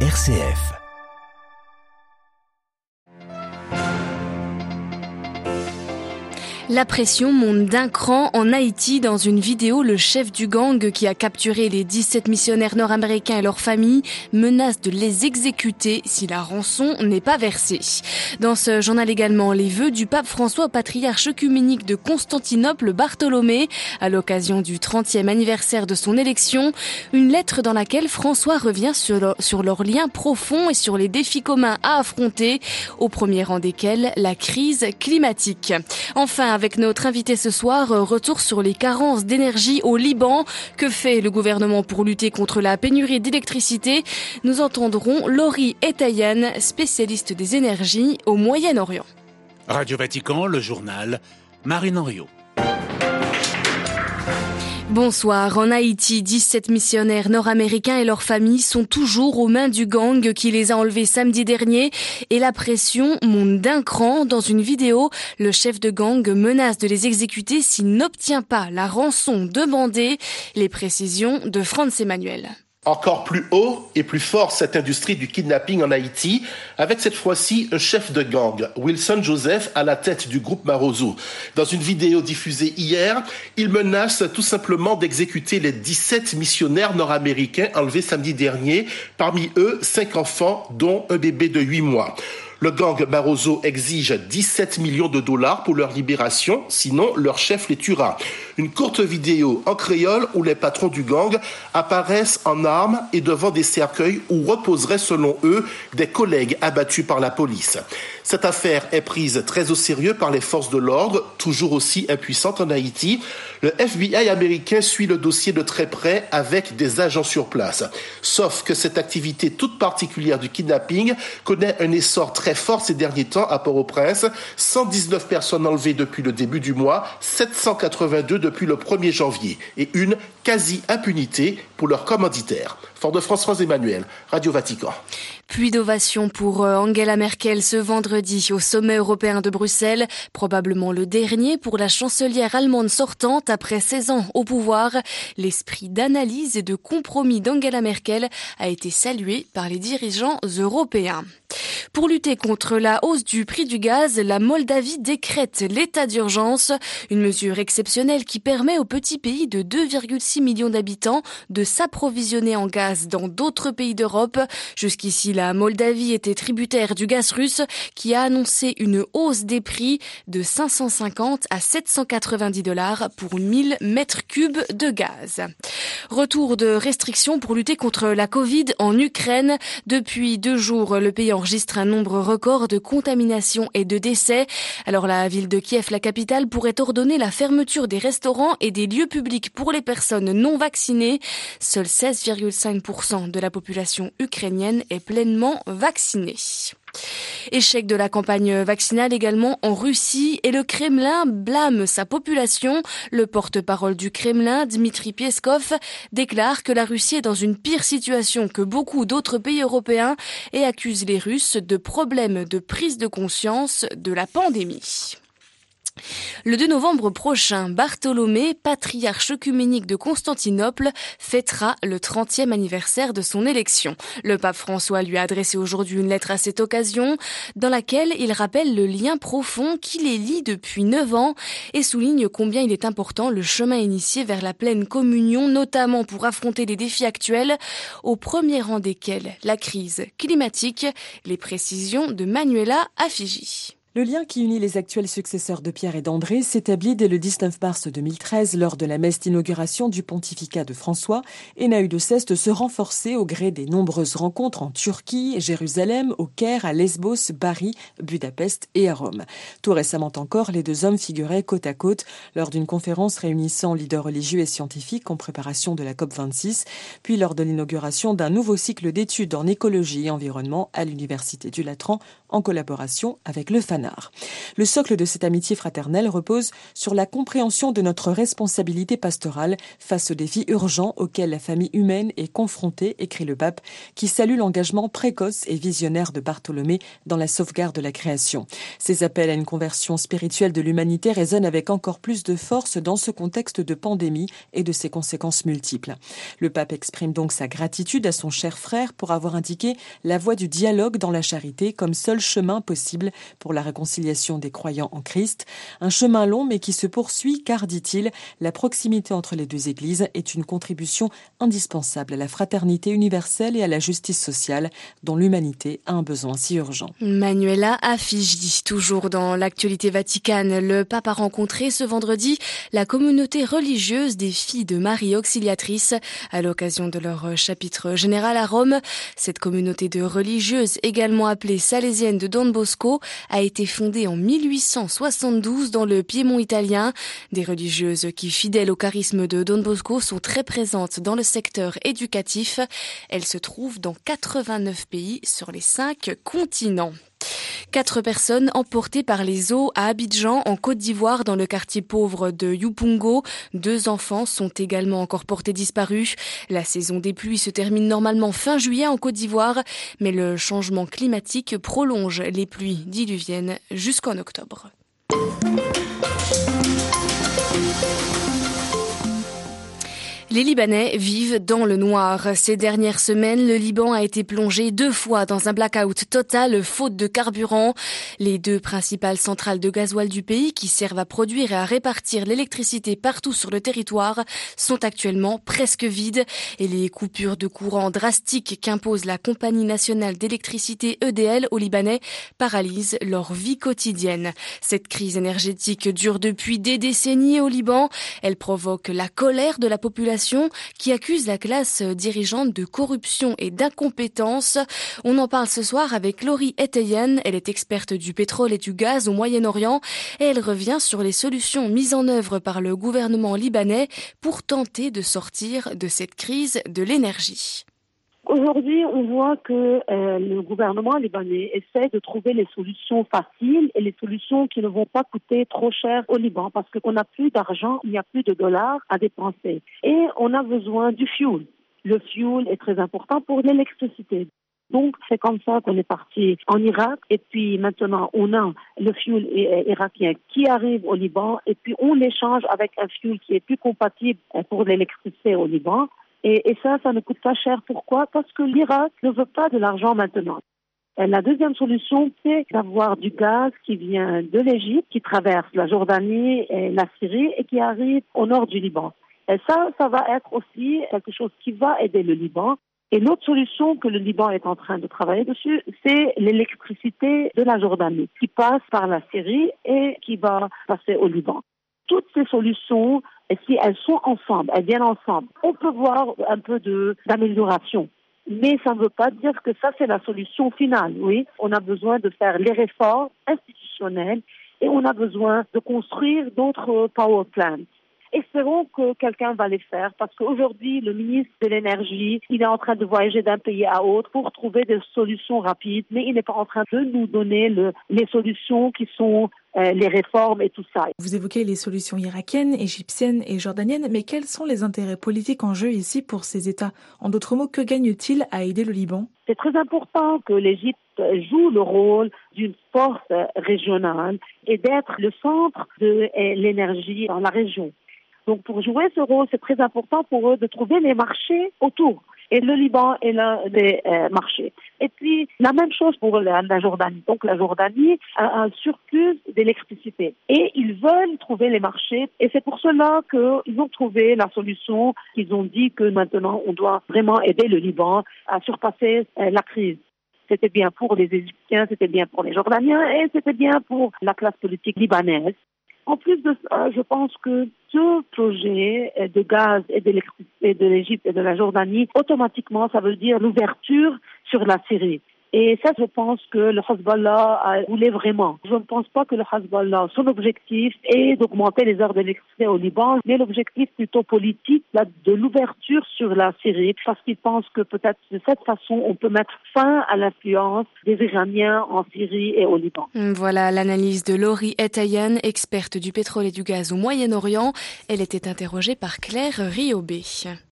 RCF. La pression monte d'un cran en Haïti. Dans une vidéo, le chef du gang qui a capturé les 17 missionnaires nord-américains et leurs familles menace de les exécuter si la rançon n'est pas versée. Dans ce journal également, les vœux du pape François au patriarche œcuménique de Constantinople, Bartholomé, à l'occasion du 30e anniversaire de son élection. Une lettre dans laquelle François revient sur, sur leurs liens profonds et sur les défis communs à affronter, au premier rang desquels la crise climatique. Enfin, avec notre invité ce soir, euh, retour sur les carences d'énergie au Liban. Que fait le gouvernement pour lutter contre la pénurie d'électricité? Nous entendrons Laurie Etayan, spécialiste des énergies au Moyen-Orient. Radio Vatican, le journal, Marine Henriot. Bonsoir. En Haïti, 17 missionnaires nord-américains et leurs familles sont toujours aux mains du gang qui les a enlevés samedi dernier et la pression monte d'un cran. Dans une vidéo, le chef de gang menace de les exécuter s'il n'obtient pas la rançon demandée. Les précisions de Franz Emmanuel encore plus haut et plus fort cette industrie du kidnapping en Haïti, avec cette fois-ci un chef de gang, Wilson Joseph, à la tête du groupe Marozo. Dans une vidéo diffusée hier, il menace tout simplement d'exécuter les 17 missionnaires nord-américains enlevés samedi dernier, parmi eux cinq enfants, dont un bébé de 8 mois. Le gang Barroso exige 17 millions de dollars pour leur libération, sinon leur chef les tuera. Une courte vidéo en créole où les patrons du gang apparaissent en armes et devant des cercueils où reposeraient selon eux des collègues abattus par la police. Cette affaire est prise très au sérieux par les forces de l'ordre, toujours aussi impuissantes en Haïti. Le FBI américain suit le dossier de très près avec des agents sur place. Sauf que cette activité toute particulière du kidnapping connaît un essor très fort ces derniers temps à Port-au-Prince. 119 personnes enlevées depuis le début du mois, 782 depuis le 1er janvier et une quasi-impunité pour leurs commanditaires. Fort-de-France, France Emmanuel, Radio Vatican. Puis d'ovation pour euh, Angela Merkel ce vendredi au sommet européen de Bruxelles, probablement le dernier pour la chancelière allemande sortante après 16 ans au pouvoir. L'esprit d'analyse et de compromis d'Angela Merkel a été salué par les dirigeants européens. Pour lutter contre la hausse du prix du gaz, la Moldavie décrète l'état d'urgence, une mesure exceptionnelle qui permet au petit pays de 2,6 millions d'habitants de s'approvisionner en gaz dans d'autres pays d'Europe. Jusqu'ici, la Moldavie était tributaire du gaz russe qui a annoncé une hausse des prix de 550 à 790 dollars pour 1000 mètres cubes de gaz. Retour de restrictions pour lutter contre la Covid en Ukraine. Depuis deux jours, le pays enregistre un nombre record de contaminations et de décès. Alors la ville de Kiev, la capitale, pourrait ordonner la fermeture des restaurants et des lieux publics pour les personnes non vaccinées. Seuls 16,5% de la population ukrainienne est pleinement vaccinée. Échec de la campagne vaccinale également en Russie et le Kremlin blâme sa population. Le porte-parole du Kremlin, Dmitri Pieskov, déclare que la Russie est dans une pire situation que beaucoup d'autres pays européens et accuse les Russes de problèmes de prise de conscience de la pandémie. Le 2 novembre prochain, Bartholomé, patriarche œcuménique de Constantinople, fêtera le 30e anniversaire de son élection. Le pape François lui a adressé aujourd'hui une lettre à cette occasion, dans laquelle il rappelle le lien profond qui les lie depuis 9 ans et souligne combien il est important le chemin initié vers la pleine communion, notamment pour affronter les défis actuels, au premier rang desquels la crise climatique, les précisions de Manuela Affigi. Le lien qui unit les actuels successeurs de Pierre et d'André s'établit dès le 19 mars 2013 lors de la messe d'inauguration du pontificat de François et n'a eu de cesse de se renforcer au gré des nombreuses rencontres en Turquie, Jérusalem, au Caire, à Lesbos, Bari, Budapest et à Rome. Tout récemment encore, les deux hommes figuraient côte à côte lors d'une conférence réunissant leaders religieux et scientifiques en préparation de la COP26, puis lors de l'inauguration d'un nouveau cycle d'études en écologie et environnement à l'Université du Latran en collaboration avec le Le socle de cette amitié fraternelle repose sur la compréhension de notre responsabilité pastorale face aux défis urgents auxquels la famille humaine est confrontée, écrit le pape, qui salue l'engagement précoce et visionnaire de Bartholomé dans la sauvegarde de la création. Ces appels à une conversion spirituelle de l'humanité résonnent avec encore plus de force dans ce contexte de pandémie et de ses conséquences multiples. Le pape exprime donc sa gratitude à son cher frère pour avoir indiqué la voie du dialogue dans la charité comme seul chemin possible pour la réconciliation des croyants en Christ. Un chemin long mais qui se poursuit car, dit-il, la proximité entre les deux églises est une contribution indispensable à la fraternité universelle et à la justice sociale dont l'humanité a un besoin si urgent. Manuela affiche dit toujours dans l'actualité vaticane, le pape a rencontré ce vendredi la communauté religieuse des filles de Marie Auxiliatrice à l'occasion de leur chapitre général à Rome. Cette communauté de religieuses, également appelée salésienne de Don Bosco, a été fondée en 1872 dans le Piémont italien. Des religieuses qui, fidèles au charisme de Don Bosco, sont très présentes dans le secteur éducatif. Elles se trouvent dans 89 pays sur les cinq continents. Quatre personnes emportées par les eaux à Abidjan, en Côte d'Ivoire, dans le quartier pauvre de Yupungo. Deux enfants sont également encore portés disparus. La saison des pluies se termine normalement fin juillet en Côte d'Ivoire, mais le changement climatique prolonge les pluies diluviennes jusqu'en octobre. Les Libanais vivent dans le noir. Ces dernières semaines, le Liban a été plongé deux fois dans un blackout total faute de carburant. Les deux principales centrales de gasoil du pays qui servent à produire et à répartir l'électricité partout sur le territoire sont actuellement presque vides et les coupures de courant drastiques qu'impose la compagnie nationale d'électricité EDL aux Libanais paralysent leur vie quotidienne. Cette crise énergétique dure depuis des décennies au Liban. Elle provoque la colère de la population qui accuse la classe dirigeante de corruption et d'incompétence. On en parle ce soir avec Laurie Eteyen. Elle est experte du pétrole et du gaz au Moyen-Orient et elle revient sur les solutions mises en œuvre par le gouvernement libanais pour tenter de sortir de cette crise de l'énergie. Aujourd'hui, on voit que euh, le gouvernement libanais essaie de trouver les solutions faciles et les solutions qui ne vont pas coûter trop cher au Liban parce qu'on n'a plus d'argent, il n'y a plus de dollars à dépenser. Et on a besoin du fuel. Le fuel est très important pour l'électricité. Donc, c'est comme ça qu'on est parti en Irak. Et puis maintenant, on a le fuel irakien qui arrive au Liban. Et puis, on l'échange avec un fuel qui est plus compatible pour l'électricité au Liban. Et, ça, ça ne coûte pas cher. Pourquoi? Parce que l'Irak ne veut pas de l'argent maintenant. la deuxième solution, c'est d'avoir du gaz qui vient de l'Égypte, qui traverse la Jordanie et la Syrie et qui arrive au nord du Liban. Et ça, ça va être aussi quelque chose qui va aider le Liban. Et l'autre solution que le Liban est en train de travailler dessus, c'est l'électricité de la Jordanie, qui passe par la Syrie et qui va passer au Liban. Toutes ces solutions si elles sont ensemble, elles viennent ensemble, on peut voir un peu d'amélioration. Mais ça ne veut pas dire que ça, c'est la solution finale. Oui, on a besoin de faire les réformes institutionnelles et on a besoin de construire d'autres power plants. Espérons que quelqu'un va les faire parce qu'aujourd'hui, le ministre de l'Énergie, il est en train de voyager d'un pays à autre pour trouver des solutions rapides, mais il n'est pas en train de nous donner le, les solutions qui sont euh, les réformes et tout ça. Vous évoquez les solutions irakiennes, égyptiennes et jordaniennes, mais quels sont les intérêts politiques en jeu ici pour ces États? En d'autres mots, que gagne-t-il à aider le Liban? C'est très important que l'Égypte joue le rôle d'une force régionale et d'être le centre de l'énergie dans la région. Donc pour jouer ce rôle, c'est très important pour eux de trouver les marchés autour. Et le Liban est l'un des euh, marchés. Et puis, la même chose pour la, Jordanie. Donc, la Jordanie a un surplus d'électricité. Et ils veulent trouver les marchés. Et c'est pour cela qu'ils ont trouvé la solution. Ils ont dit que maintenant, on doit vraiment aider le Liban à surpasser euh, la crise. C'était bien pour les Égyptiens, c'était bien pour les Jordaniens et c'était bien pour la classe politique libanaise. En plus de ça, je pense que ce projet de gaz et d'électricité de l'Égypte et de la Jordanie, automatiquement, ça veut dire l'ouverture sur la Syrie. Et ça, je pense que le Hezbollah voulait vraiment. Je ne pense pas que le Hezbollah, son objectif est d'augmenter les heures d'électricité au Liban, mais l'objectif plutôt politique de l'ouverture sur la Syrie, parce qu'il pense que peut-être de cette façon, on peut mettre fin à l'influence des Iraniens en Syrie et au Liban. Voilà l'analyse de Laurie Etayan, experte du pétrole et du gaz au Moyen-Orient. Elle était interrogée par Claire Riobé.